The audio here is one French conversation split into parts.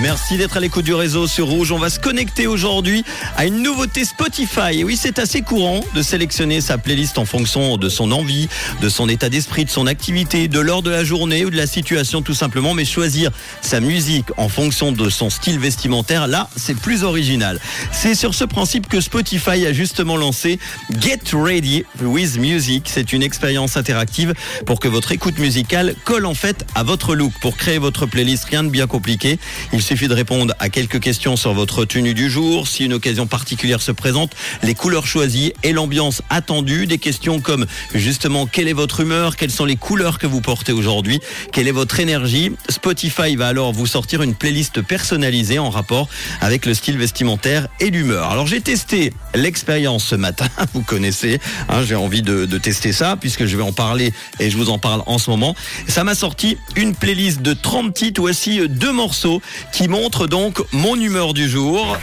Merci d'être à l'écoute du réseau sur Rouge. On va se connecter aujourd'hui à une nouveauté Spotify. Et oui, c'est assez courant de sélectionner sa playlist en fonction de son envie, de son état d'esprit, de son activité, de l'heure de la journée ou de la situation tout simplement. Mais choisir sa musique en fonction de son style vestimentaire, là, c'est plus original. C'est sur ce principe que Spotify a justement lancé Get Ready with Music. C'est une expérience interactive pour que votre écoute musicale colle en fait à votre look. Pour créer votre playlist, rien de bien compliqué. Suffit de répondre à quelques questions sur votre tenue du jour, si une occasion particulière se présente, les couleurs choisies et l'ambiance attendue. Des questions comme justement quelle est votre humeur, quelles sont les couleurs que vous portez aujourd'hui, quelle est votre énergie? Spotify va alors vous sortir une playlist personnalisée en rapport avec le style vestimentaire et l'humeur. Alors j'ai testé l'expérience ce matin, vous connaissez, hein, j'ai envie de, de tester ça puisque je vais en parler et je vous en parle en ce moment. Ça m'a sorti une playlist de 30 titres, voici deux morceaux qui montre donc mon humeur du jour.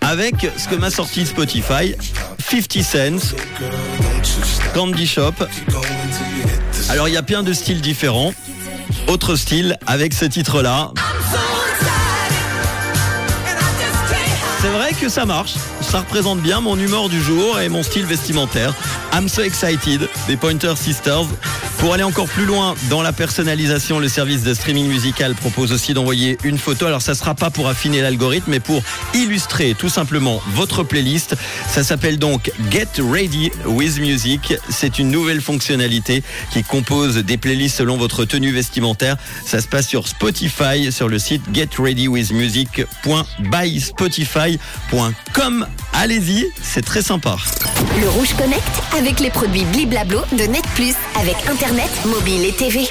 Avec ce que m'a sorti Spotify 50 Cents Candy Shop. Alors il y a plein de styles différents. Autre style avec ce titre là c'est vrai que ça marche. Ça représente bien mon humeur du jour et mon style vestimentaire. I'm so excited. Des Pointer Sisters pour aller encore plus loin dans la personnalisation, le service de streaming musical propose aussi d'envoyer une photo. Alors ça sera pas pour affiner l'algorithme, mais pour illustrer tout simplement votre playlist. Ça s'appelle donc Get Ready with Music. C'est une nouvelle fonctionnalité qui compose des playlists selon votre tenue vestimentaire. Ça se passe sur Spotify, sur le site getreadywithmusic.byspotify.com. Allez-y, c'est très sympa. Le Rouge Connect avec les produits Bliblablo de Net Plus avec Internet, mobile et TV.